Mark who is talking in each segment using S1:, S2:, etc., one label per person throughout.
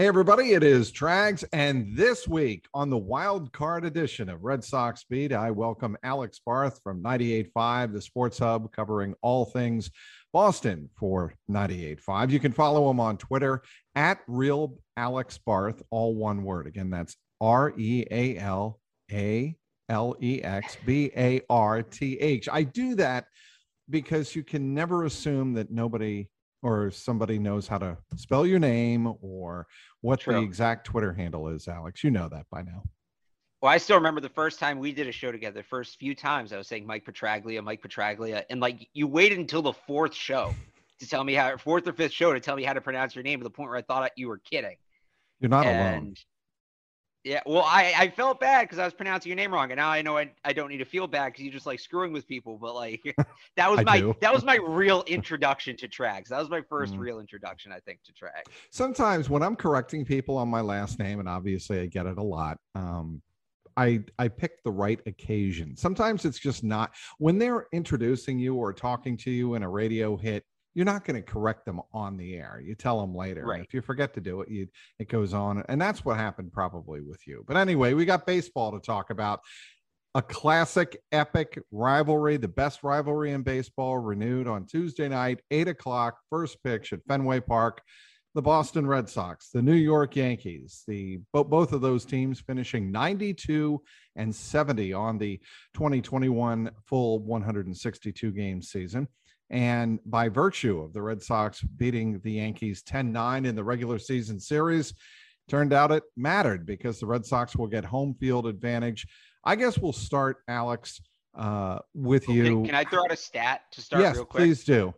S1: Hey, everybody, it is Trags. And this week on the wild card edition of Red Sox Beat, I welcome Alex Barth from 98.5, the Sports Hub, covering all things Boston for 98.5. You can follow him on Twitter at Real Alex Barth, all one word. Again, that's R E A L A L E X B A R T H. I do that because you can never assume that nobody or somebody knows how to spell your name or what
S2: True.
S1: the exact Twitter handle is, Alex. You know that by now.
S2: Well, I still remember the first time we did a show together. The first few times I was saying Mike Petraglia, Mike Petraglia, and like you waited until the fourth show to tell me how, fourth or fifth show to tell me how to pronounce your name to the point where I thought you were kidding.
S1: You're not alone.
S2: Yeah, well, I I felt bad because I was pronouncing your name wrong, and now I know I, I don't need to feel bad because you just like screwing with people. But like that was my that was my real introduction to Trags. That was my 1st
S1: Mhm.
S2: real introduction, I think, to Trags.
S1: Sometimes when I'm correcting people on my last name, and obviously I get it a lot, um, I I pick the right occasion. Sometimes it's just not when they're introducing you or talking to you in a radio hit. You're not going to correct them on the air. You tell them later.
S2: Right.
S1: If you forget to do it, you it goes on, and that's what happened probably with you. But anyway, we got baseball to talk about. A classic, epic rivalry, the best rivalry in baseball, renewed on Tuesday night, eight o'clock, first pitch at Fenway Park the Boston Red Sox, the New York Yankees, the bo- both of those teams finishing 92 and 70 on the 2021 full 162 game season. And by virtue of the Red Sox beating the Yankees 10 9 in the regular season series, turned out it mattered because the Red Sox will get home field advantage. I guess we'll start, Alex, uh, with
S2: Can-
S1: you.
S2: Can, I throw out a stat to start
S1: yes,
S2: real quick?
S1: please do.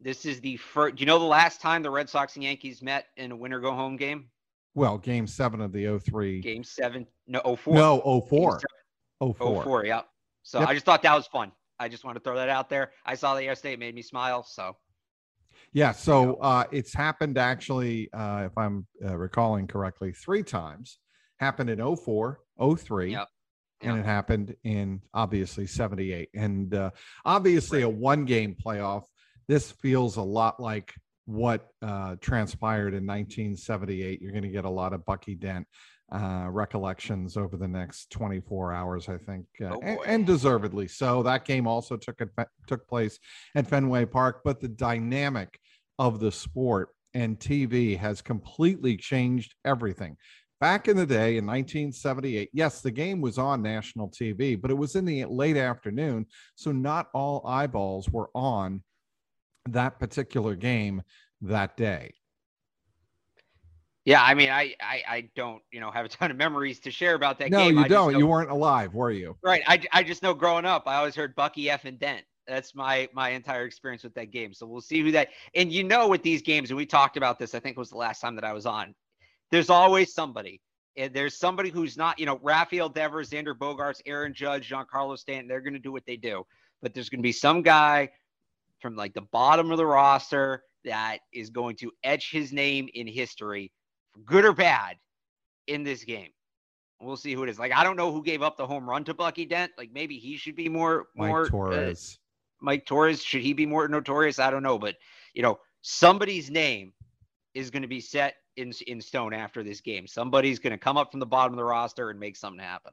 S2: This is the first. Do you know the last time the Red Sox and Yankees met in a winner go home game?
S1: Well, game seven of the 03.
S2: Game seven. No, oh four.
S1: No,
S2: Game
S1: 04.
S2: seven,
S1: 04.
S2: Oh four. Yeah. So
S1: Yep.
S2: I just thought that was fun. I just want to throw that out there. I saw that yesterday. It made me smile. So
S1: Yeah, so uh, it's happened actually, uh, if I'm uh, recalling correctly, three times. Happened in 04, 03,
S2: Yep.
S1: and it happened in obviously 78. And uh, obviously, a one game playoff. This feels a lot like what uh, transpired in 1978. You're going to get a lot of Bucky Dent uh, recollections over the next 24 hours, I think, uh,
S2: Oh,
S1: and, and deservedly so. That game also took took place at Fenway Park, but the dynamic of the sport and TV has completely changed everything. Back in the day in 1978, yes, the game was on national TV, but it was in the late afternoon. So not all eyeballs were on that particular game that day.
S2: Yeah, I mean, I I, I don't you know have a ton of memories to share about that
S1: no,
S2: game.
S1: No, you
S2: I
S1: don't.
S2: know-
S1: You weren't alive, were you?
S2: Right. I, I just know growing up, I always heard Bucky F and Dent. That's my my entire experience with that game. So we'll see who that. And you know, with these games, and we talked about this. I think it was the last time that I was on. There's always somebody. And there's somebody who's not, you know, Rafael Devers, Xander Bogaerts, Aaron Judge, Giancarlo Stanton. They're going to do what they do. But there's going to be some guy from like the bottom of the roster that is going to etch his name in history, good or bad, in this game. We'll see who it is. Like I don't know who gave up the home run to Bucky Dent. Like maybe he should be more
S1: Mike
S2: more uh,
S1: Torres.
S2: Mike Torres should he be more notorious? I don't know, but you know somebody's name is going to be set in in stone after this game. Somebody's going to come up from the bottom of the roster and make something happen.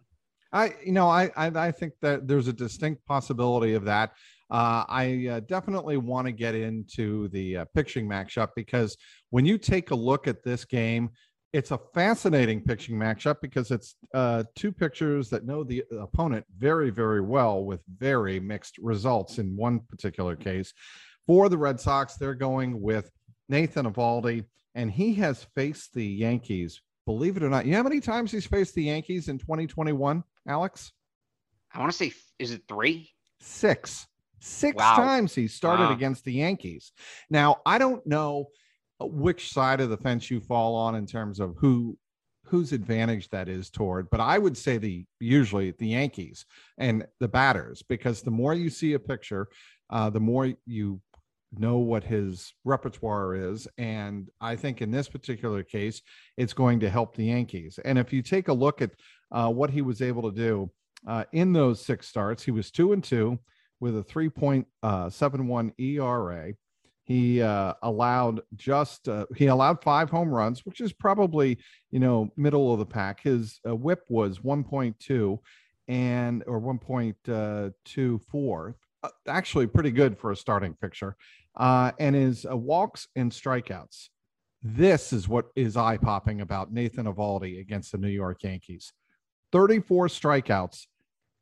S1: I, you know, I, I, I think that there's a distinct possibility of that. Uh, I uh, definitely want to get into the uh, pitching matchup because when you take a look at this game, it's a fascinating pitching matchup because it's uh, two pitchers that know the opponent very, very well with very mixed results. In one particular case, for the Red Sox, they're going with Nathan Eovaldi, and he has faced the Yankees. Believe it or not, you know how many times he's faced the Yankees in 2021, Alex?
S2: I want to say, is it three?
S1: Six. Six
S2: Wow.
S1: times he started
S2: Wow.
S1: against the Yankees. Now, I don't know which side of the fence you fall on in terms of who whose advantage that is toward, but I would say the usually the Yankees and the batters because the more you see a picture, uh, the more you know what his repertoire is. And I think in this particular case, it's going to help the Yankees. And if you take a look at uh, what he was able to do uh, in those six starts, he was two and two with a 3.71 ERA. He uh, allowed just uh, he allowed five home runs, which is probably you know middle of the pack. His uh, WHIP was 1.2 and or 1.24, uh, actually pretty good for a starting fixture. Uh, and his uh, walks and strikeouts. This is what is eye popping about Nathan Eovaldi against the New York Yankees. 34 strikeouts,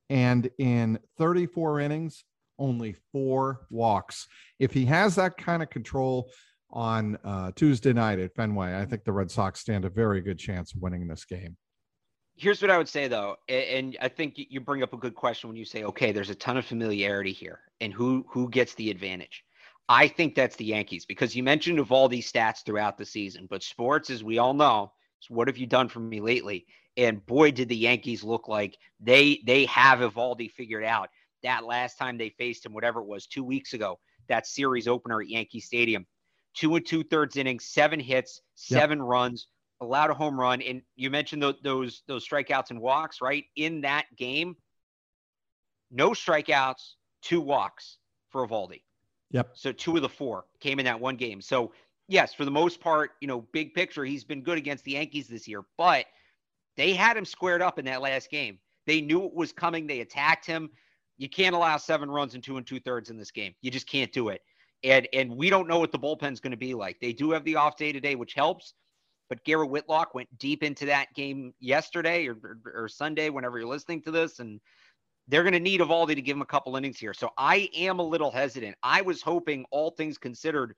S1: and in 34 innings, only four walks. If he has that kind of control on uh, Tuesday night at Fenway, I think the Red Sox stand a very good chance of winning this game.
S2: Here's what I would say though, and I think you bring up a good question when you say, okay, there's a ton of familiarity here, and who who gets the advantage. I think that's the Yankees because you mentioned of all these stats throughout the season, but sports, as we all know, what have you done for me lately? And boy, did the Yankees look like they they have Eovaldi figured out that last time they faced him, whatever it was, two weeks ago, that series opener at Yankee Stadium. Two and two thirds innings, seven hits, seven yep. runs, allowed a home run. And you mentioned those, those those strikeouts and walks, right? In that game, no strikeouts, two walks for Eovaldi.
S1: Yep.
S2: So two of the four came in that one game. So yes, for the most part, you know, big picture, he's been good against the Yankees this year, but they had him squared up in that last game. They knew it was coming. They attacked him you can't allow seven runs and two and two thirds in this game. You just can't do it. And and we don't know what the bullpen's going to be like. They do have the off day today, which helps. But Garrett Whitlock went deep into that game yesterday or, or, or Sunday, whenever you're listening to this, and they're going to need Eovaldi to give him a couple innings here. So I am a little hesitant. I was hoping, all things considered,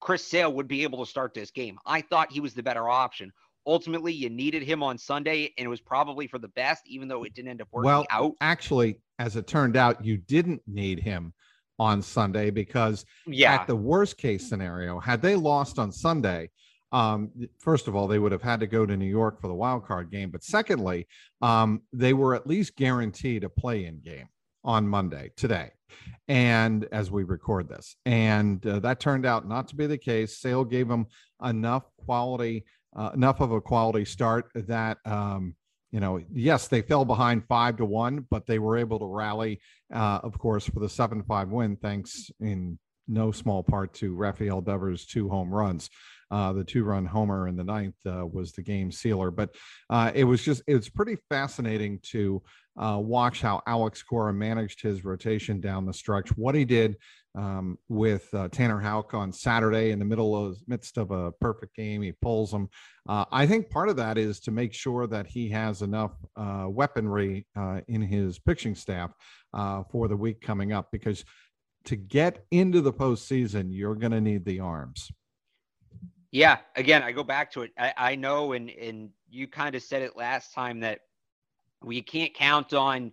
S2: Chris Sale would be able to start this game. I thought he was the better option. Ultimately, you needed him on Sunday, and it was probably for the best, even though it didn't end up working
S1: well,
S2: out.
S1: Actually, as it turned out, you didn't need him on Sunday because
S2: yeah.
S1: at the worst case scenario, had they lost on Sunday, um, first of all, they would have had to go to New York for the wild card game. But secondly, um, they were at least guaranteed a play in game on Monday today. And as we record this, and uh, that turned out not to be the case. Sale gave them enough quality uh, enough of a quality start that um, you know, yes, they fell behind five to one, but they were able to rally, uh, of course, for the seven five win, thanks in no small part to Rafael Devers' two home runs. Uh, the two run homer in the ninth uh, was the game sealer, but uh, it was just it was pretty fascinating to uh, watch how Alex Cora managed his rotation down the stretch. What he did um, with uh, Tanner Houck on Saturday in the middle of midst of a perfect game. He pulls him. Uh, I think part of that is to make sure that he has enough uh, weaponry uh, in his pitching staff uh, for the week coming up because to get into the postseason, you're going to need the arms.
S2: Yeah, again, I go back to it. I, I know, and and you kind of said it last time that we can't count on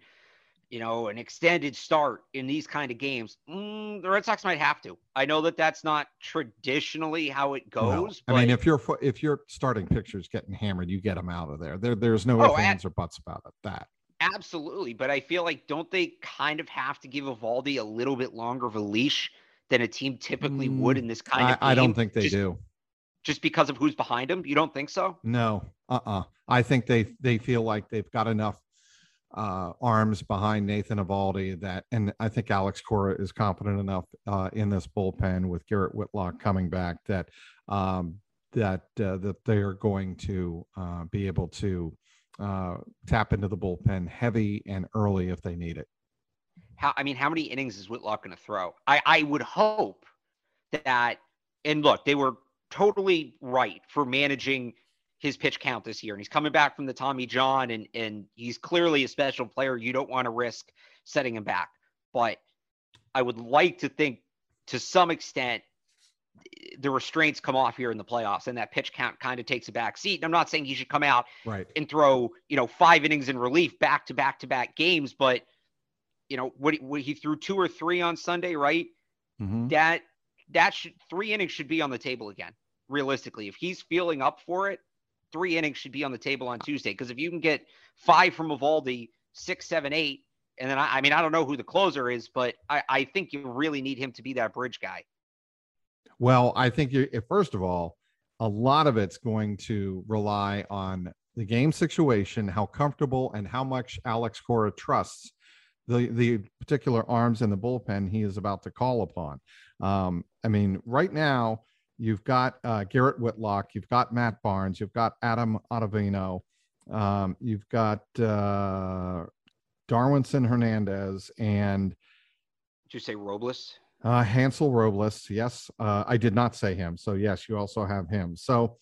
S2: you know, an extended start in these kind of games, mm, the Red Sox might have to. I know that that's not traditionally how it goes.
S1: No. I mean, if your if your starting pitcher is getting hammered, you get them out of there. There, there's no oh, ifs, or buts about it. That
S2: absolutely, but I feel like don't they kind of have to give Eovaldi a little bit longer of a leash than a team typically mm, would in this kind
S1: I,
S2: of game?
S1: I don't think they
S2: just,
S1: do.
S2: Just because of who's behind him, you don't think so?
S1: No, uh, uh-uh. uh I think they they feel like they've got enough uh, arms behind Nathan Eovaldi that, and I think Alex Cora is confident enough uh, in this bullpen with Garrett Whitlock coming back that um, that uh, that they are going to uh, be able to uh, tap into the bullpen heavy and early if they need it.
S2: How I mean, how many innings is Whitlock going to throw? I I would hope that, and look, they were totally right for managing his pitch count this year. And he's coming back from the Tommy John, and and he's clearly a special player. You don't want to risk setting him back. But I would like to think to some extent the restraints come off here in the playoffs and that pitch count kind of takes a back seat. And I'm not saying he should come out
S1: right.
S2: and throw, you know, five innings in relief back to back to back games, but you know, what, what he threw two or three on Sunday, right?
S1: Mm-hmm.
S2: That that should three innings should be on the table again. Realistically, if he's feeling up for it, three innings should be on the table on Tuesday. Because if you can get five from Eovaldi, six, seven, eight, and then I, I mean, I don't know who the closer is, but I, I think you really need him to be that bridge guy.
S1: Well, I think you first of all, a lot of it's going to rely on the game situation, how comfortable and how much Alex Cora trusts the the particular arms in the bullpen he is about to call upon. Um, I mean, right now you've got uh, Garrett Whitlock, you've got Matt Barnes, you've got Adam Ottavino, um, you've got uh, Darwinzon Hernandez, and
S2: did you say Robles?
S1: Uh, Hansel Robles. Yes, uh, I did not say him. So yes, you also have him. So,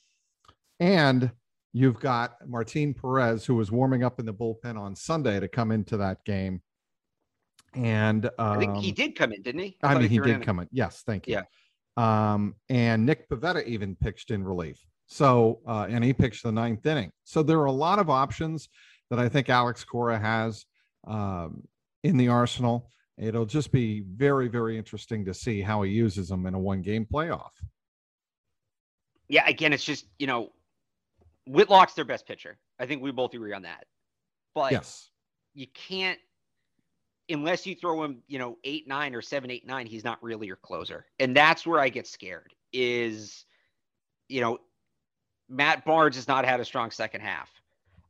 S1: and you've got Martin Perez, who was warming up in the bullpen on Sunday to come into that game. And um, I
S2: think he um, did come in, didn't he?
S1: I, I mean, he did come in. Yes, thank you. Yeah. Um, and Nick Pivetta even pitched in relief. So, uh, and he pitched the ninth inning. So there are a lot of options that I think Alex Cora has um, in the arsenal. It'll just be very, very interesting to see how he uses them in a one game playoff.
S2: Yeah, again, it's just, you know, Whitlock's their best pitcher. I think we both agree on that. But
S1: yes,
S2: you can't unless you throw him, you know, eight nine or seven eight nine. He's not really your closer, and that's where I get scared. Is you know, Matt Barnes has not had a strong second half.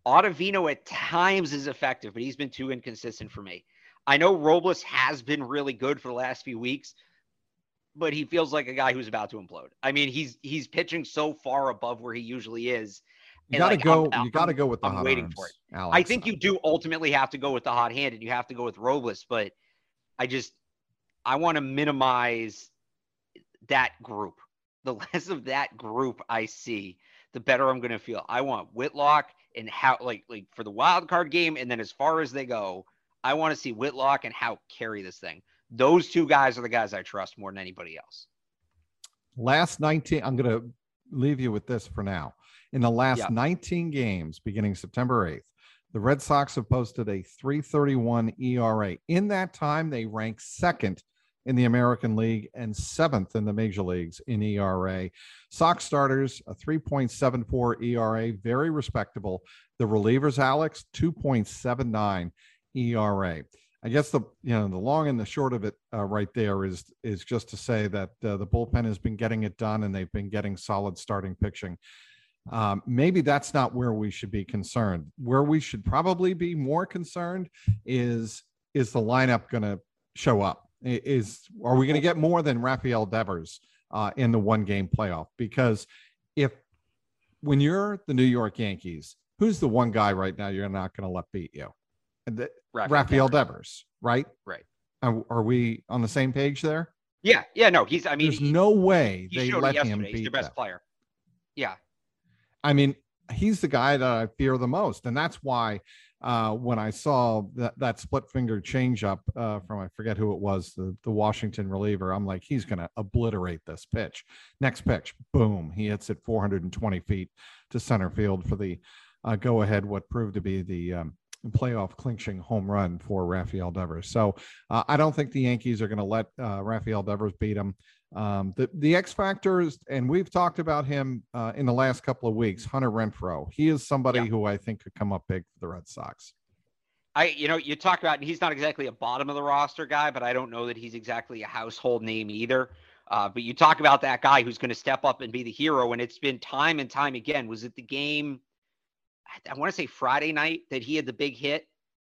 S2: Ottavino at times is effective, but he's been too inconsistent for me. I know Robles has been really good for the last few weeks, but he feels like a guy who's about to implode. I mean, he's he's pitching so far above where he usually is
S1: you got to like, go. I'm, you got to go with the. I'm waiting arms, for it.
S2: Alex. I think you do ultimately have to go with the hot hand, and you have to go with Robles. But I just, I want to minimize that group. The less of that group I see, the better I'm going to feel. I want Whitlock and how, like, like for the wild card game, and then as far as they go, I want to see Whitlock and how carry this thing. Those two guys are the guys I trust more than anybody else.
S1: Last 19, I'm going to leave you with this for now. In the last yep. 19 games, beginning September 8th, the Red Sox have posted a 331 ERA. In that time, they rank second in the American League and seventh in the major leagues in ERA. Sox starters, a 3.74 ERA, very respectable. The relievers, Alex, 2.79 ERA. I guess the you know the long and the short of it uh, right there is is just to say that uh, the bullpen has been getting it done and they've been getting solid starting pitching um, maybe that's not where we should be concerned. Where we should probably be more concerned is is the lineup going to show up? Is are we going to get more than Rafael Devers uh, in the one game playoff? Because if when you're the New York Yankees, who's the one guy right now you're not going to let beat you? The, Rafael, Rafael Devers. Devers, right?
S2: Right.
S1: Are, are, we on the same page there?
S2: Yeah, yeah, no, he's. I mean,
S1: there's he, no way they let him beat
S2: he's their best player. Yeah,
S1: I mean, he's the guy that I fear the most, and that's why uh, when I saw that, that split finger changeup uh, from I forget who it was, the, the Washington reliever, I'm like, he's going to obliterate this pitch. Next pitch, boom, he hits it 420 feet to center field for the uh, go ahead, what proved to be the um, playoff clinching home run for Rafael Devers. So uh, I don't think the Yankees are going to let uh, Rafael Devers beat him. Um, the the X factors, and we've talked about him uh, in the last couple of weeks. Hunter Renfroe, he is somebody yeah. who I think could come up big for the Red Sox.
S2: I, you know, you talk about he's not exactly a bottom of the roster guy, but I don't know that he's exactly a household name either. Uh, but you talk about that guy who's going to step up and be the hero, and it's been time and time again. Was it the game? I want to say Friday night that he had the big hit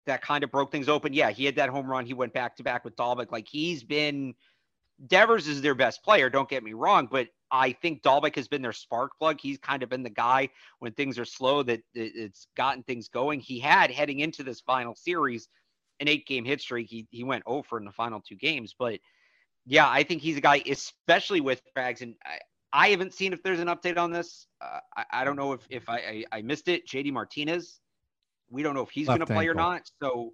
S2: that kind of broke things open. Yeah, he had that home run. He went back to back with Dalbec. Like he's been Devers is their best player, don't get me wrong, but I think Dalbec has been their spark plug. He's kind of been the guy when things are slow that it's gotten things going. He had heading into this final series an eight game hit streak. He, he went over in the final two games, but yeah, I think he's a guy, especially with Frags. And I, I haven't seen if there's an update on this. Uh, I, I, don't know if, if I, I, I missed it. JD Martinez, we don't know if he's going to play or not. So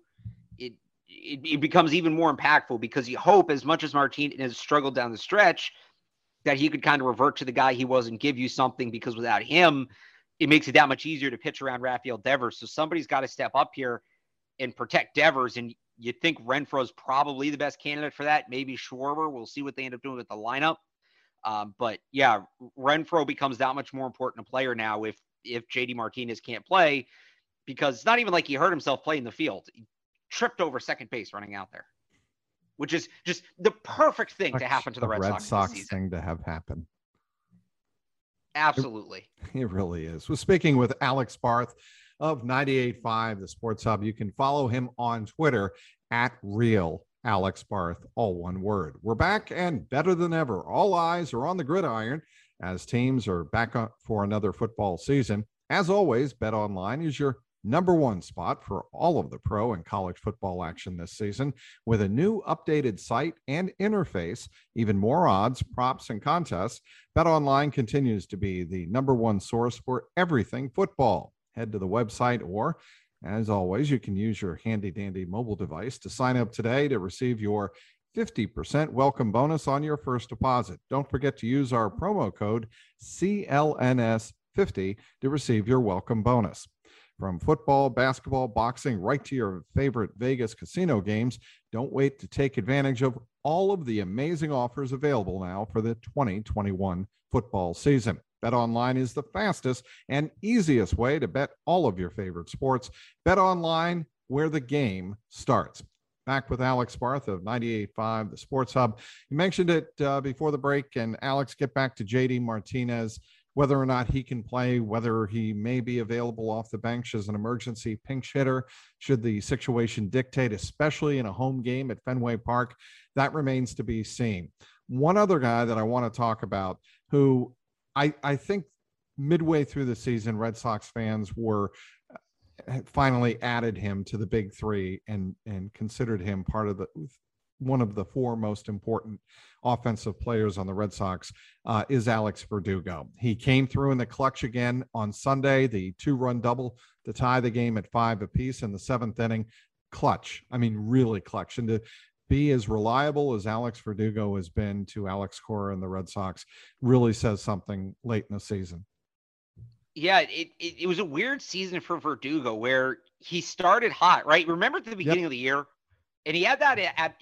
S2: it, it, becomes even more impactful because you hope, as much as Martinez has struggled down the stretch, that he could kind of revert to the guy he was and give you something because without him, it makes it that much easier to pitch around Rafael Devers. So somebody's got to step up here and protect Devers. And you think Renfroe's probably the best candidate for that. Maybe Schwarber. We'll see what they end up doing with the lineup. Um, but yeah, Renfroe becomes that much more important a player now if if JD Martinez can't play because it's not even like he hurt himself playing the field tripped over second base running out there, which is just the perfect thing Such to happen to the Red, Red Sox, Sox
S1: thing to have happen.
S2: Absolutely.
S1: It, it really is. We're speaking with Alex Barth of 98.5, the Sports Hub. You can follow him on Twitter at Real Alex Barth, all one word. We're back and better than ever. All eyes are on the gridiron as teams are back up for another football season. As always, BetOnline is your number one spot for all of the pro and college football action this season with a new updated site and interface, even more odds, props, and contests. BetOnline continues to be the number one source for everything football. Head to the website or as always, you can use your handy dandy mobile device to sign up today to receive your 50% welcome bonus on your first deposit. Don't forget to use our promo code CLNS50 to receive your welcome bonus. From football, basketball, boxing, right to your favorite Vegas casino games, don't wait to take advantage of all of the amazing offers available now for the 2021 football season. BetOnline is the fastest and easiest way to bet all of your favorite sports. BetOnline where the game starts. Back with Alex Barth of 98.5, the Sports Hub. You mentioned it uh, before the break, and Alex, get back to JD Martinez whether or not he can play, whether he may be available off the bench as an emergency pinch hitter, should the situation dictate, especially in a home game at Fenway Park, that remains to be seen. One other guy that I want to talk about who I, I think midway through the season, Red Sox fans were uh, finally added him to the big three and and considered him part of the one of the four most important offensive players on the Red Sox uh, is Alex Verdugo. He came through in the clutch again on Sunday, the two run double to tie the game at five apiece in the seventh inning. Clutch. I mean, really clutch. And to be as reliable as Alex Verdugo has been to Alex Cora and the Red Sox really says something late in the season.
S2: Yeah, it, it, it was a weird season for Verdugo where he started hot, right? Remember at the beginning yep. of the year and he had that at,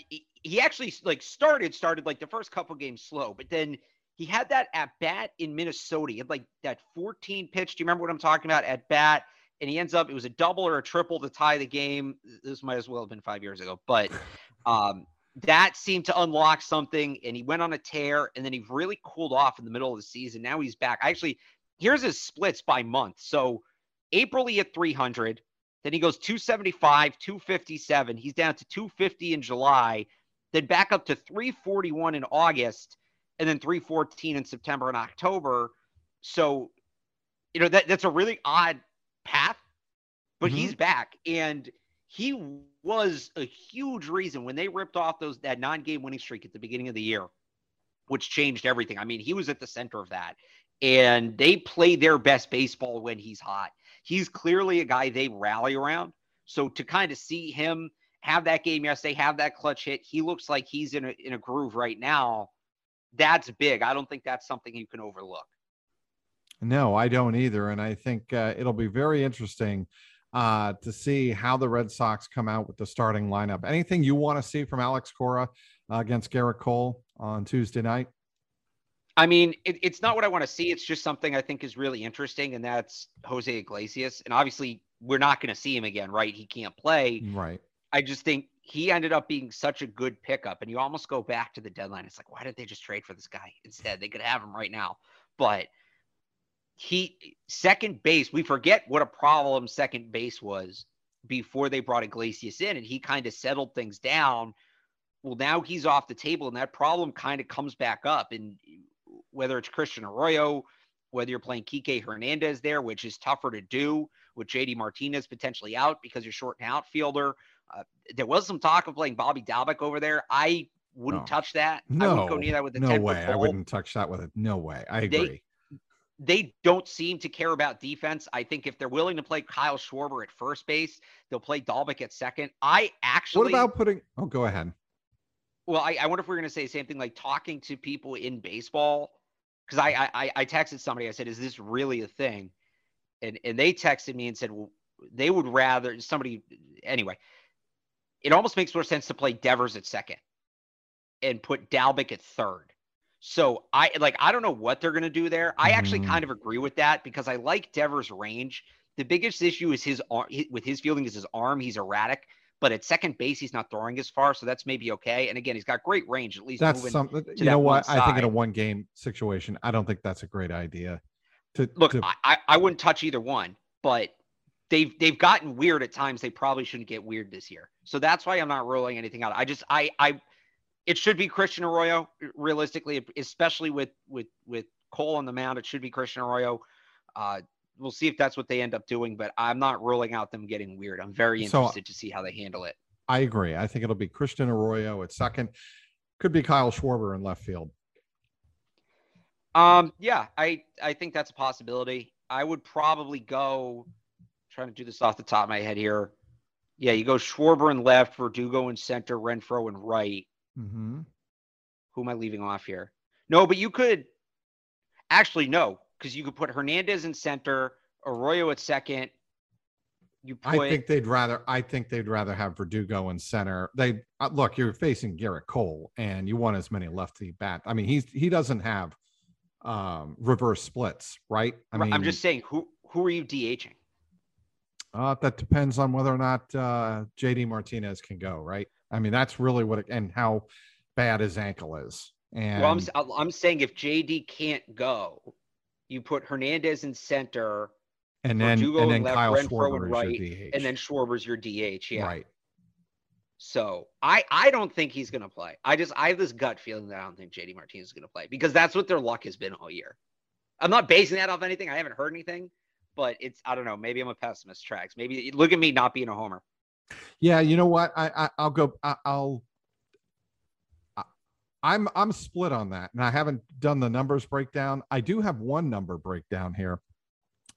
S2: he actually like started started like the first couple games slow, but then he had that at bat in Minnesota. He had like that 14 pitch. Do you remember what I'm talking about at bat? And he ends up it was a double or a triple to tie the game. This might as well have been five years ago, but um, that seemed to unlock something. And he went on a tear, and then he really cooled off in the middle of the season. Now he's back. Actually, here's his splits by month. So April he hit 300. Then he goes 275, 257. He's down to 250 in July, then back up to 341 in August, and then 314 in September and October. So, you know, that, that's a really odd path, but mm-hmm. he's back. And he was a huge reason when they ripped off those that non-game winning streak at the beginning of the year, which changed everything. I mean, he was at the center of that. And they play their best baseball when he's hot he's clearly a guy they rally around. So to kind of see him have that game yesterday, have that clutch hit, he looks like he's in a in a groove right now. That's big. I don't think that's something you can overlook.
S1: No, I don't either, and I think uh, it'll be very interesting uh, to see how the Red Sox come out with the starting lineup. Anything you want to see from Alex Cora uh, against Gerrit Cole on Tuesday night?
S2: I mean, it, it's not what I want to see. It's just something I think is really interesting, and that's Jose Iglesias. And obviously, we're not going to see him again, right? He can't play.
S1: Right.
S2: I just think he ended up being such a good pickup. And you almost go back to the deadline. It's like, why did they just trade for this guy instead? They could have him right now. But he, second base, we forget what a problem second base was before they brought Iglesias in, and he kind of settled things down. Well, now he's off the table, and that problem kind of comes back up. And whether it's Christian Arroyo, whether you're playing Kike Hernandez there, which is tougher to do with JD Martinez potentially out because you're short outfielder. Uh, there was some talk of playing Bobby Dalbec over there. I wouldn't no. touch that.
S1: No,
S2: I wouldn't go near that with a
S1: no way. I wouldn't touch that with it. No way. I agree.
S2: They, they don't seem to care about defense. I think if they're willing to play Kyle Schwarber at first base, they'll play Dalbec at second. I actually.
S1: What about putting? Oh, go ahead.
S2: Well, I, I wonder if we're going to say the same thing, like talking to people in baseball because I, I I texted somebody. I said, "Is this really a thing?" And and they texted me and said, "Well, they would rather somebody." Anyway, it almost makes more sense to play Devers at second and put Dalbec at third. So I like I don't know what they're going to do there. I actually mm. kind of agree with that because I like Devers' range. The biggest issue is his arm with his fielding is his arm. He's erratic. But at second base, he's not throwing as far, so that's maybe okay. And again, he's got great range. At least
S1: that's something. You know what? I think in a one game situation, I don't think that's a great idea. To
S2: look,
S1: to...
S2: I I wouldn't touch either one, but they've they've gotten weird at times. They probably shouldn't get weird this year. So that's why I'm not ruling anything out. I just I I it should be Christian Arroyo realistically, especially with with with Cole on the mound. It should be Christian Arroyo. Uh, we'll see if that's what they end up doing, but I'm not ruling out them getting weird. I'm very interested so, to see how they handle it.
S1: I agree. I think it'll be Christian Arroyo at second. Could be Kyle Schwarber in left field.
S2: Um, yeah, I I think that's a possibility. I would probably go trying to do this off the top of my head here. Yeah, you go Schwarber in left, Verdugo in center, Renfroe in right.
S1: Mm-hmm.
S2: Who am I leaving off here? No, but you could actually no, because you could put Hernandez in center, Arroyo at second.
S1: You put, I think they'd rather. I think they'd rather have Verdugo in center. They uh, look. You're facing Gerrit Cole, and you want as many lefty bat. I mean, he's he doesn't have um, reverse splits, right?
S2: I mean, I'm just saying, who who are you DHing?
S1: Uh, that depends on whether or not uh, JD Martinez can go, right? I mean, that's really what it, and how bad his ankle is. And
S2: well, I'm I'm saying if JD can't go, you put Hernandez in center,
S1: and then and then left, Kyle Schwarber right, DH.
S2: and then Schwarber's your DH. Yeah,
S1: right.
S2: So I I don't think he's gonna play. I just I have this gut feeling that I don't think JD Martinez is gonna play because that's what their luck has been all year. I'm not basing that off anything. I haven't heard anything, but it's I don't know. Maybe I'm a pessimist. Trags. Maybe look at me not being a homer.
S1: Yeah, you know what? I, I will go. I, I'll. I, I'm I'm split on that, and I haven't done the numbers breakdown. I do have one number breakdown here.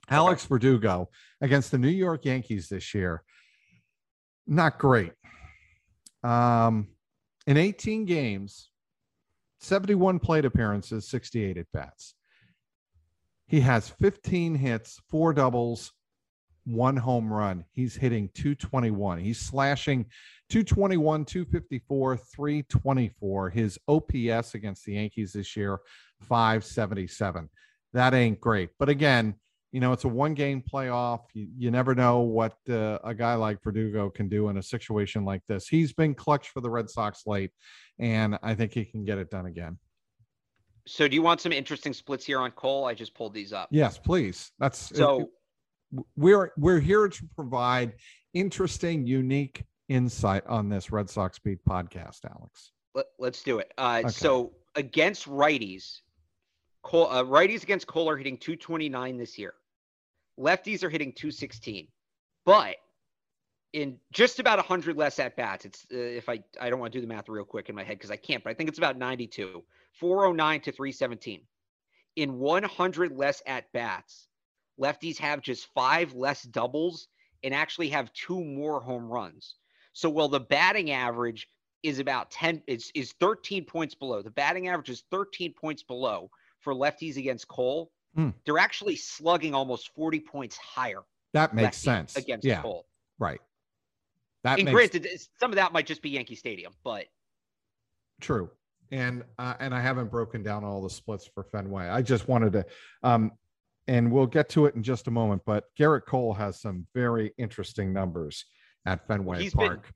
S1: Alex okay. Verdugo against the New York Yankees this year. Not great. Um, in 18 games, 71 plate appearances, 68 at bats. He has 15 hits, four doubles, one home run. He's hitting 221. He's slashing 221, 254, 324. His OPS against the Yankees this year, 577. That ain't great. But again, you know, it's a one game playoff. You, you never know what uh, a guy like Verdugo can do in a situation like this. He's been clutch for the Red Sox late, and I think he can get it done again.
S2: So, do you want some interesting splits here on Cole? I just pulled these up.
S1: Yes, please. That's
S2: so.
S1: We're we're here to provide interesting, unique insight on this Red Sox Beat podcast, Alex.
S2: Let, us do it. Uh, okay. So, against righties, Cole, uh, righties against Cole are hitting 229 this year. Lefties are hitting 216, but in just about 100 less at bats. It's uh, if I I don't want to do the math real quick in my head because I can't, but I think it's about 92. 409 to 317. In 100 less at bats, lefties have just five less doubles and actually have two more home runs. So while the batting average is about 10 is is 13 points below. The batting average is 13 points below for lefties against Cole. Mm. They're actually slugging almost 40 points higher.
S1: That makes sense
S2: against
S1: yeah.
S2: Cole.
S1: Right. That
S2: and makes... granted, some of that might just be Yankee Stadium, but
S1: true and uh, and I haven't broken down all the splits for Fenway. I just wanted to, um, and we'll get to it in just a moment. But Gerrit Cole has some very interesting numbers at Fenway he's Park.
S2: Been,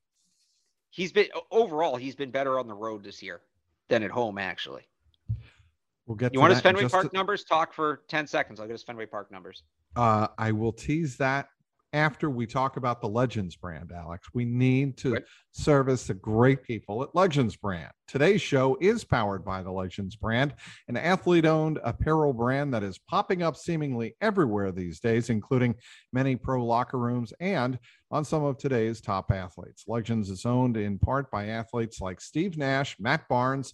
S2: he's been overall he's been better on the road this year than at home. Actually,
S1: we'll get.
S2: You want his Fenway Park to, numbers? Talk for ten seconds. I'll get his Fenway Park numbers.
S1: Uh, I will tease that after we talk about the Legends brand, Alex. We need to right. service the great people at Legends brand. Today's show is powered by the Legends brand, an athlete owned apparel brand that is popping up seemingly everywhere these days, including many pro locker rooms and on some of today's top athletes. Legends is owned in part by athletes like Steve Nash, Matt Barnes,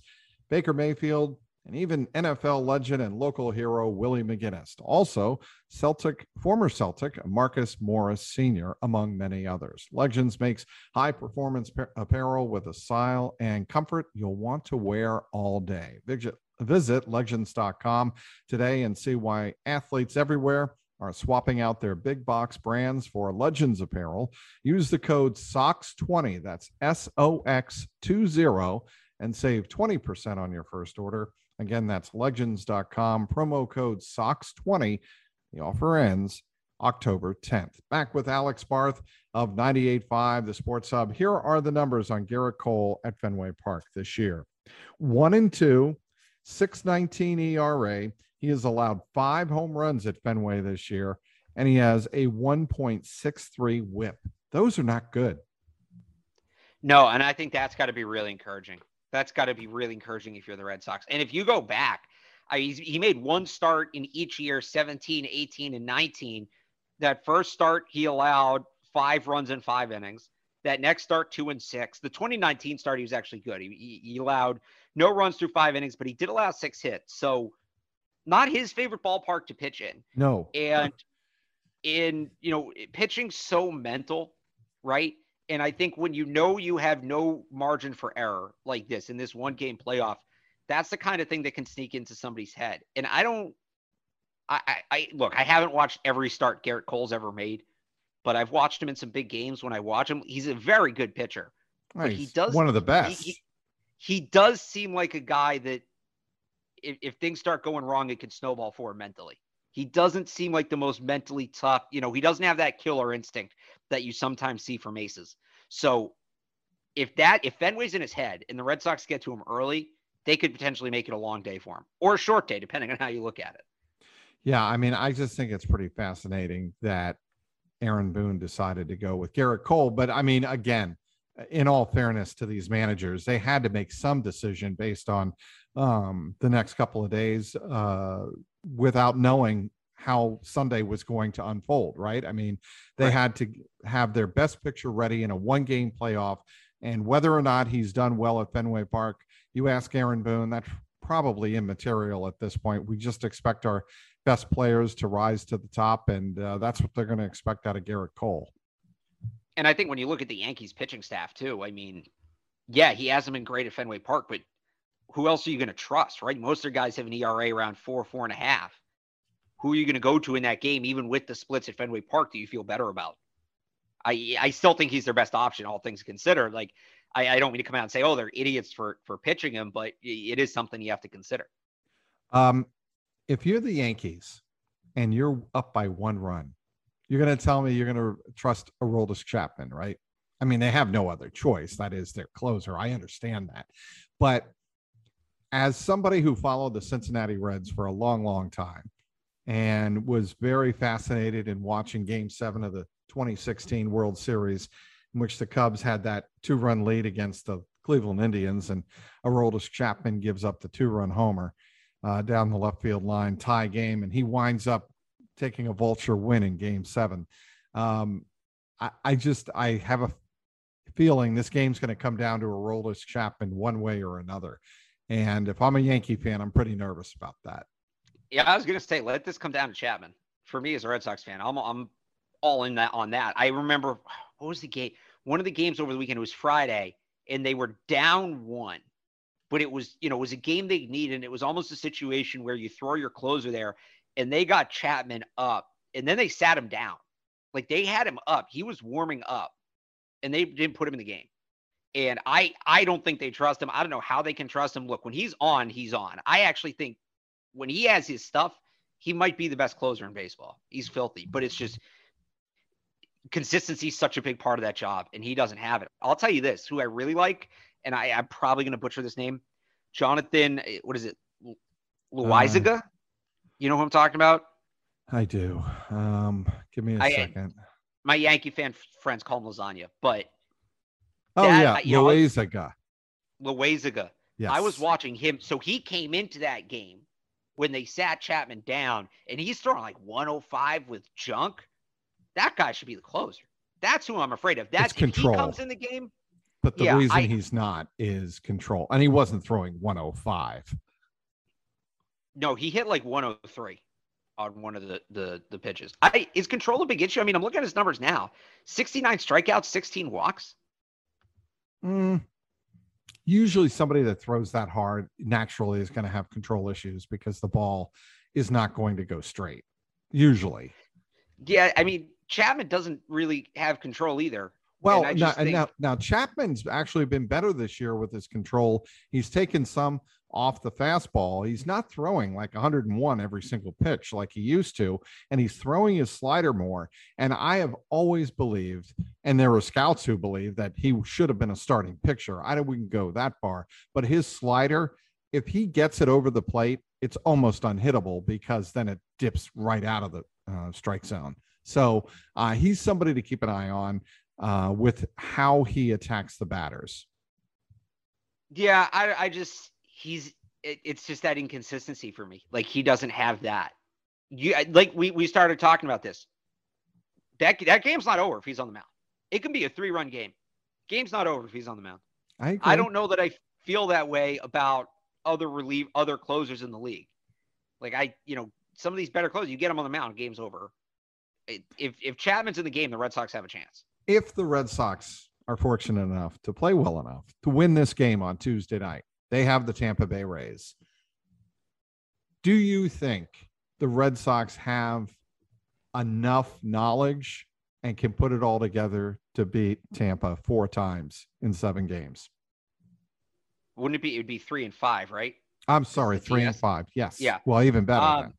S1: Baker Mayfield, and even NFL legend and local hero Willie McGinest. Also, Celtic, former Celtic Marcus Morris Sr., among many others. Legends makes high performance apparel with a style and comfort you'll want to wear all day. Visit, visit legends.com today and see why athletes everywhere are swapping out their big box brands for Legends apparel. Use the code SOX20, that's S O X 20, and save 20% on your first order. Again, that's legends.com, promo code SOX20. The offer ends October 10th. Back with Alex Barth of 98.5, the Sports Hub. Here are the numbers on Gerrit Cole at Fenway Park this year. One and two, 619 ERA. He has allowed five home runs at Fenway this year and he has a 1.63 whip. Those are not good.
S2: No, and I think that's got to be really encouraging. That's got to be really encouraging if you're the Red Sox. And if you go back, I, he made one start in each year 17, 18, and 19. That first start, he allowed five runs in five innings. That next start, two and six. The 2019 start, he was actually good. He, he allowed no runs through five innings, but he did allow six hits. So, not his favorite ballpark to pitch in.
S1: No.
S2: And in, you know, pitching so mental, right? And I think when you know you have no margin for error like this in this one game playoff, that's the kind of thing that can sneak into somebody's head. And I don't, I, I, I look, I haven't watched every start Gerrit Cole's ever made, but I've watched him in some big games. When I watch him, he's a very good pitcher.
S1: But he does one of the best.
S2: He, he, he does seem like a guy that if, if things start going wrong, it could snowball for him mentally. He doesn't seem like the most mentally tough. You know, he doesn't have that killer instinct that you sometimes see from aces. So if that if Fenway's in his head and the Red Sox get to him early, they could potentially make it a long day for him or a short day, depending on how you look at it.
S1: Yeah, I mean, I just think it's pretty fascinating that Aaron Boone decided to go with Gerrit Cole. But I mean, again, in all fairness to these managers, they had to make some decision based on um, the next couple of days uh, without knowing how Sunday was going to unfold, right? I mean, they right. had to have their best picture ready in a one game playoff. And whether or not he's done well at Fenway Park, you ask Aaron Boone, that's probably immaterial at this point. We just expect our best players to rise to the top, and uh, that's what they're going to expect out of Gerrit Cole.
S2: And I think when you look at the Yankees pitching staff, too, I mean, yeah, he hasn't been great at Fenway Park, but who else are you going to trust, right? Most of their guys have an ERA around four, four and a half who are you going to go to in that game, even with the splits at Fenway Park, do you feel better about? I I still think he's their best option, all things considered. Like I, I don't mean to come out and say, oh, they're idiots for for pitching him, but it is something you have to consider.
S1: Um, if you're the Yankees and you're up by one run, you're going to tell me you're going to trust Aroldis Chapman, right? I mean, they have no other choice. That is their closer. I understand that, but as somebody who followed the Cincinnati Reds for a long, long time, and was very fascinated in watching game seven of the 2016 World Series, in which the Cubs had that two run lead against the Cleveland Indians, and Aroldis Chapman gives up the two run homer uh, down the left field line, tie game, and he winds up taking a vulture win in game seven. Um, I, I, just I have a feeling this game's going to come down to Aroldis Chapman one way or another. And if I'm a Yankee fan, I'm pretty nervous about that.
S2: Yeah, I was gonna say let this come down to Chapman. For me as a Red Sox fan, I'm I'm all in that on that. I remember what was the game? One of the games over the weekend it was Friday, and they were down one, but it was you know it was a game they needed. And it was almost a situation where you throw your closer there, and they got Chapman up, and then they sat him down. Like they had him up, he was warming up, and they didn't put him in the game. And I I don't think they trust him. I don't know how they can trust him. Look, when he's on, he's on. I actually think when he has his stuff, he might be the best closer in baseball. He's filthy, but it's just consistency is such a big part of that job, and he doesn't have it. I'll tell you this: who I really like, and I, am probably going to butcher this name, Jonathan. Eh, what is it, Loaisiga? Uh, you know who I'm talking about?
S1: I do. Um, give me a I, second.
S2: My Yankee fan friends call him lasagna, but
S1: oh that, yeah, Loaisiga.
S2: Loaisiga. Yes. I was watching him, so he came into that game when they sat Chapman down and he's throwing like 105 with junk, that guy should be the closer. That's who I'm afraid of. That's control. he comes in the game.
S1: But the yeah, reason I, he's not is control. And he wasn't throwing 105.
S2: No, he hit like 103 on one of the the, the pitches. I is control a big issue? I mean, I'm looking at his numbers now. 69 strikeouts, 16 walks.
S1: Mm, usually somebody that throws that hard naturally is going to have control issues because the ball is not going to go straight usually.
S2: Yeah i mean chapman doesn't really have control either.
S1: Well now, think... now, now chapman's actually been better this year with his control. He's taken some off the fastball. He's not throwing like 101 every single pitch like he used to, and he's throwing his slider more. And I have always believed, and there were scouts who believe that he should have been a starting pitcher. I don't we can go that far, but his slider, if he gets it over the plate, it's almost unhittable because then it dips right out of the uh, strike zone. So uh, he's somebody to keep an eye on uh, with how he attacks the batters.
S2: Yeah, I, I just he's it, it's just that inconsistency for me. Like he doesn't have that. You like we we started talking about this. That that game's not over if he's on the mound. It can be a three run game. Game's not over if he's on the mound.
S1: I agree.
S2: I don't know that I feel that way about other relief other closers in the league. Like I, you know, some of these better closers, you get them on the mound, game's over. If if Chapman's in the game, the Red Sox have a chance.
S1: If the Red Sox are fortunate enough to play well enough to win this game on Tuesday night, they have the Tampa Bay Rays. Do you think the Red Sox have enough knowledge and can put it all together to beat Tampa four times in seven games?
S2: Wouldn't it be? It'd be three and five, right?
S1: I'm sorry, three and five. Yes.
S2: Yeah.
S1: Well, even better.
S2: Um,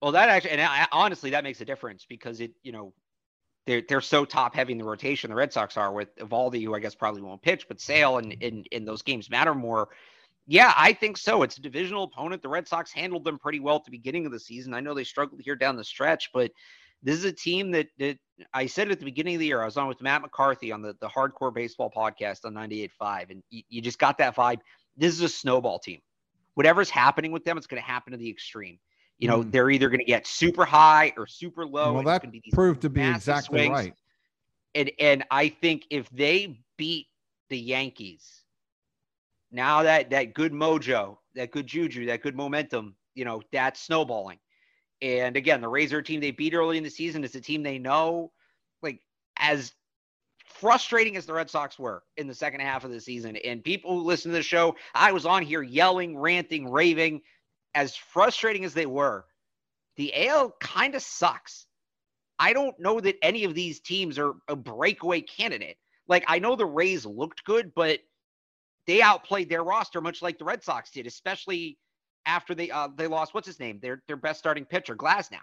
S2: well, that actually, and I, honestly, that makes a difference because it, you know, they're they're so top heavy in the rotation. The Red Sox are with Eovaldi, who I guess probably won't pitch, but Sale and in in those games matter more. Yeah, I think so. It's a divisional opponent. The Red Sox handled them pretty well at the beginning of the season. I know they struggled here down the stretch, but this is a team that, that I said at the beginning of the year. I was on with Matt McCarthy on the, the Hardcore Baseball podcast on 98.5, and you, you just got that vibe. This is a snowball team. Whatever's happening with them, it's going to happen to the extreme. You know, mm. they're either going to get super high or super low.
S1: Well, that proved to be exactly swings. right.
S2: And and I think if they beat the Yankees, now that that good mojo, that good juju, that good momentum, you know, that's snowballing. And again, the Razor team they beat early in the season is a team they know. Like as frustrating as the Red Sox were in the second half of the season, and people who listen to the show, I was on here yelling, ranting, raving as frustrating as they were, the AL kind of sucks. I don't know that any of these teams are a breakaway candidate. Like I know the Rays looked good, but they outplayed their roster much like the Red Sox did, especially after they uh, they lost what's his name, their their best starting pitcher, Glasnow.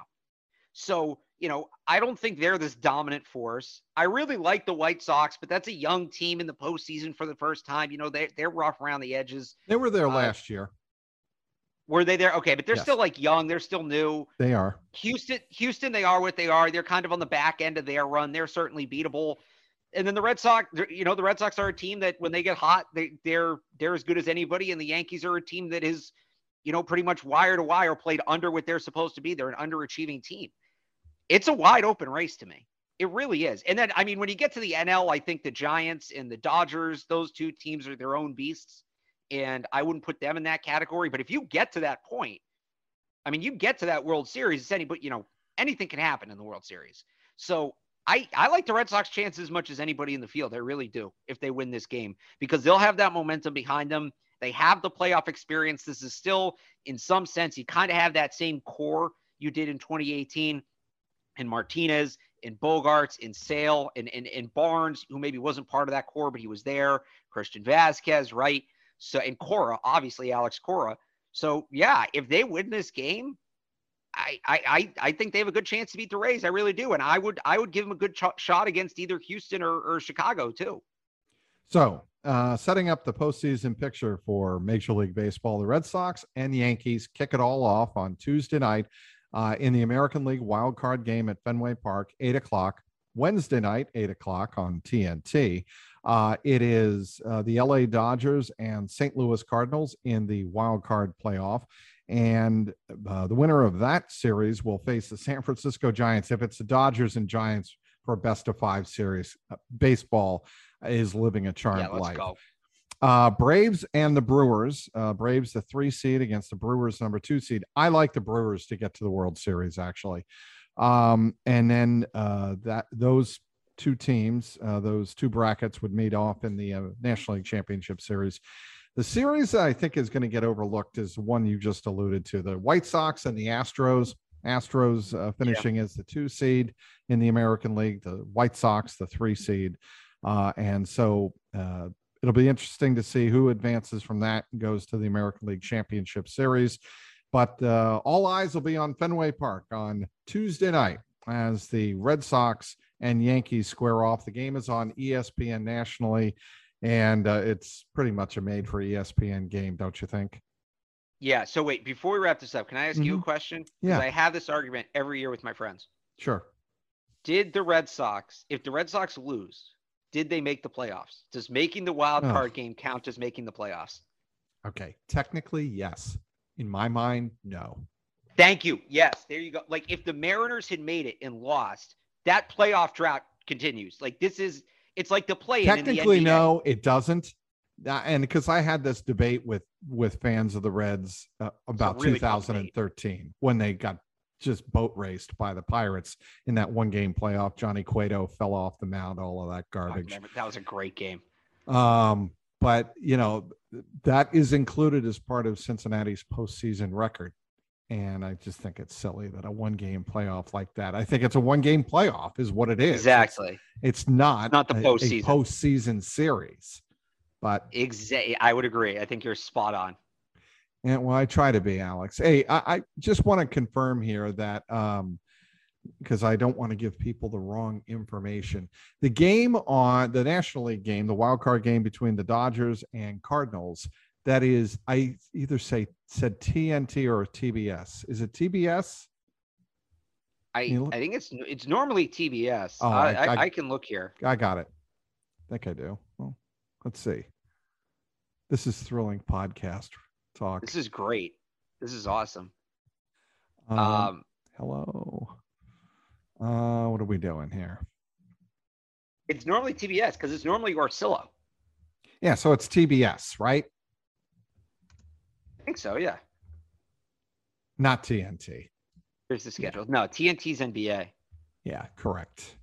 S2: So you know, I don't think they're this dominant force. I really like the White Sox, but that's a young team in the postseason for the first time. You know, they they're rough around the edges.
S1: They were there uh, last year.
S2: Were they there? Okay, but they're yes. still like young. They're still new.
S1: They are.
S2: Houston, Houston, they are what they are. They're kind of on the back end of their run. They're certainly beatable. And then the Red Sox, you know, the Red Sox are a team that when they get hot, they they're they're as good as anybody. And the Yankees are a team that is, you know, pretty much wire to wire played under what they're supposed to be. They're an underachieving team. It's a wide open race to me. It really is. And then I mean, when you get to the NL, I think the Giants and the Dodgers, those two teams are their own beasts and I wouldn't put them in that category. But if you get to that point, I mean, you get to that World Series, it's any, but you know, anything can happen in the World Series. So I, I like the Red Sox chances as much as anybody in the field. I really do if they win this game because they'll have that momentum behind them. They have the playoff experience. This is still, in some sense, you kind of have that same core you did in 2018 in Martinez, in Bogaerts in Sale, in, in, in Barnes, who maybe wasn't part of that core, but he was there. Christian Vazquez, right? So and Cora, obviously Alex Cora. So yeah, if they win this game, I I I think they have a good chance to beat the Rays. I really do, and I would I would give them a good ch- shot against either Houston or, or Chicago too.
S1: So uh, setting up the postseason picture for Major League Baseball, the Red Sox and the Yankees kick it all off on Tuesday night uh, in the American League wild card game at Fenway Park, eight o'clock. Wednesday night, eight o'clock on TNT. Uh, it is uh, the LA Dodgers and St. Louis Cardinals in the wild card playoff. And uh, the winner of that series will face the San Francisco Giants. If it's the Dodgers and Giants for a best of five series, uh, baseball is living a charmed yeah, life. Go. Uh, Braves and the Brewers. Uh, Braves, the three seed against the Brewers, number two seed. I like the Brewers to get to the World Series, actually. Um, and then uh, that those two teams, uh, those two brackets would meet off in the uh, National League Championship Series. The series that I think is going to get overlooked is one you just alluded to the White Sox and the Astros. Astros uh, finishing yeah. as the two seed in the American League, the White Sox, the three seed. Uh, and so uh, it'll be interesting to see who advances from that and goes to the American League Championship Series. But uh, all eyes will be on Fenway Park on Tuesday night as the Red Sox and Yankees square off. The game is on ESPN nationally, and uh, it's pretty much a made for ESPN game, don't you think?
S2: Yeah. So wait, before we wrap this up, can I ask mm-hmm. you a mm-hmm. question?
S1: Yeah.
S2: I have this argument every year with my friends.
S1: Sure.
S2: Did the Red Sox, if the Red Sox lose, did they make the playoffs? Does making the wild
S1: Ugh.
S2: card game count as making the playoffs?
S1: Okay. Technically, yes. In my mind, no.
S2: Thank you. Yes, there you go. Like if the Mariners had made it and lost, that playoff drought continues. Like this is it's like the play in
S1: Technically,
S2: the
S1: no, it doesn't. And because I had this debate with with fans of the Reds uh, about
S2: really
S1: 2013 when they got just boat raced by the Pirates in that one game playoff. Johnny Cueto fell off the mound, all of that garbage.
S2: that was a great game.
S1: Um, but you know that is included as part of Cincinnati's postseason record, and I just think it's silly that a one-game playoff like that. I think it's a one-game playoff, is what it is.
S2: Exactly.
S1: It's, not
S2: Not the
S1: a- a
S2: postseason.
S1: postseason series, but
S2: Exactly. I would agree. I think you're spot on.
S1: Yeah, well, I try to be, Alex. Hey, I, I just want to confirm here that um, because I don't want to give people the wrong information. The game on the National League game, the wild card game between the Dodgers and Cardinals, that is, I either say said TNT or TBS. Is it TBS?
S2: I,
S1: look-
S2: I think it's it's normally TBS.
S1: Oh,
S2: I,
S1: I-
S2: I,
S1: I-
S2: I can look here.
S1: I got it. I think I do. Well, let's see. This is thrilling podcast talk.
S2: This is great. This is awesome.
S1: Um,
S2: Um,
S1: hello. Uh, what are we doing here?
S2: it's normally TBS because it's normally Orsillo.
S1: Yeah, so it's TBS, right?
S2: I think so. Yeah.
S1: Not TNT.
S2: Here's the schedule. No, TNT's NBA.
S1: Yeah, correct.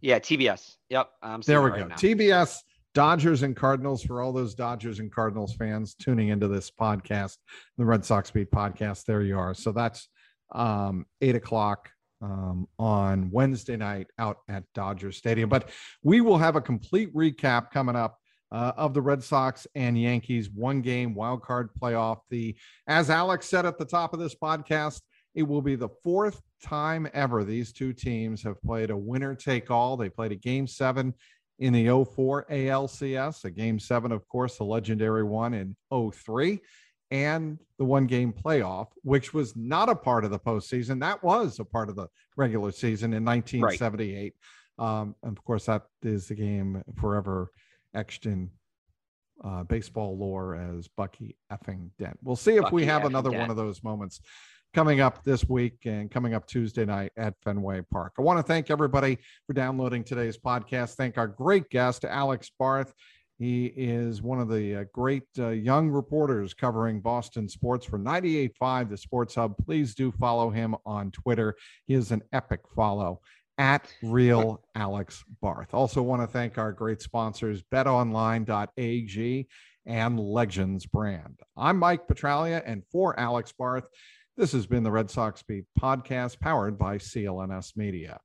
S2: Yeah, TBS. Yep. I'm
S1: There we
S2: right
S1: go.
S2: now.
S1: TBS, Dodgers and Cardinals for all those Dodgers and Cardinals fans tuning into this podcast, the Red Sox Beat podcast. There you are. So that's um, eight o'clock um, on Wednesday night out at Dodger Stadium. But we will have a complete recap coming up uh, of the Red Sox and Yankees one game wild card playoff. The as Alex said at the top of this podcast, it will be the fourth time ever these two teams have played a winner take all. They played a game seven in the 04 ALCS, a game seven, of course, the legendary one in 03, and the one game playoff, which was not a part of the postseason. That was a part of the regular season in 1978. Um, and of course, that is the game forever in uh, baseball lore as Bucky effing Dent. We'll see if we have
S2: effing
S1: another
S2: Dent.
S1: one of those moments coming up this week and coming up Tuesday night at Fenway Park. I want to thank everybody for downloading today's podcast. Thank our great guest, Alex Barth. He is one of the uh, great uh, young reporters covering Boston sports for 98.5, the Sports Hub. Please do follow him on Twitter. He is an epic follow at Real Alex Barth. Also, want to thank our great sponsors, betonline.ag and Legends Brand. I'm Mike Petraglia, and for Alex Barth, this has been the Red Sox Beat podcast powered by CLNS Media.